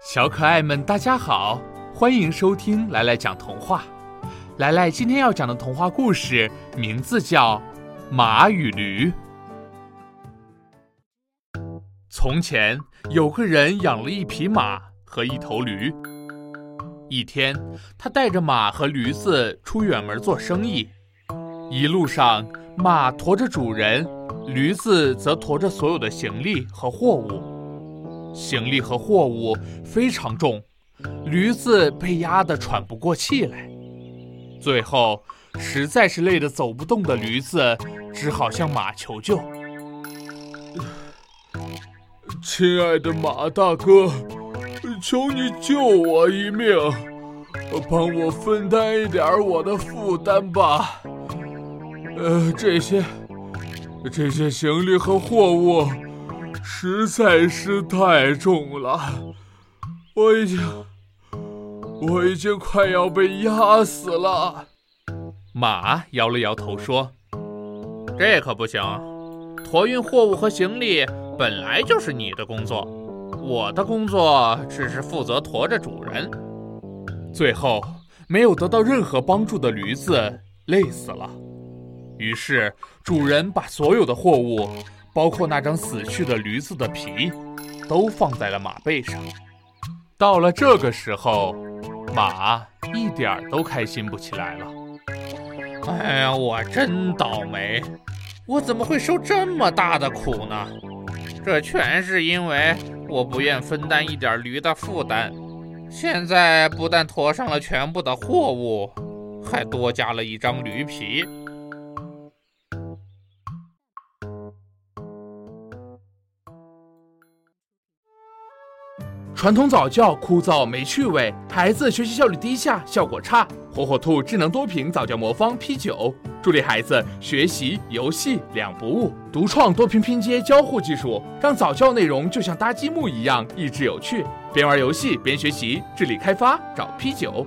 小可爱们，大家好，欢迎收听来来讲童话。来来今天要讲的童话故事名字叫《马与驴》。从前有个人养了一匹马和一头驴。一天，他带着马和驴子出远门做生意，一路上，马驮着主人，驴子则驮着所有的行李和货物。行李和货物非常重，驴子被压得喘不过气来。最后，实在是累得走不动的驴子，只好向马求救：“亲爱的马大哥，求你救我一命，帮我分担一点我的负担吧。呃，这些，这些行李和货物。”实在是太重了，我已经，我已经快要被压死了。马摇了摇头说：“这可不行，驮运货物和行李本来就是你的工作，我的工作只是负责驮着主人。”最后，没有得到任何帮助的驴子累死了。于是，主人把所有的货物。包括那张死去的驴子的皮，都放在了马背上。到了这个时候，马一点儿都开心不起来了。哎呀，我真倒霉！我怎么会受这么大的苦呢？这全是因为我不愿分担一点驴的负担。现在不但驮上了全部的货物，还多加了一张驴皮。传统早教枯燥没趣味，孩子学习效率低下，效果差。火火兔智能多屏早教魔方 P 九，助力孩子学习游戏两不误。独创多屏拼接交互技术，让早教内容就像搭积木一样益智有趣，边玩游戏边学习，智力开发找 P 九。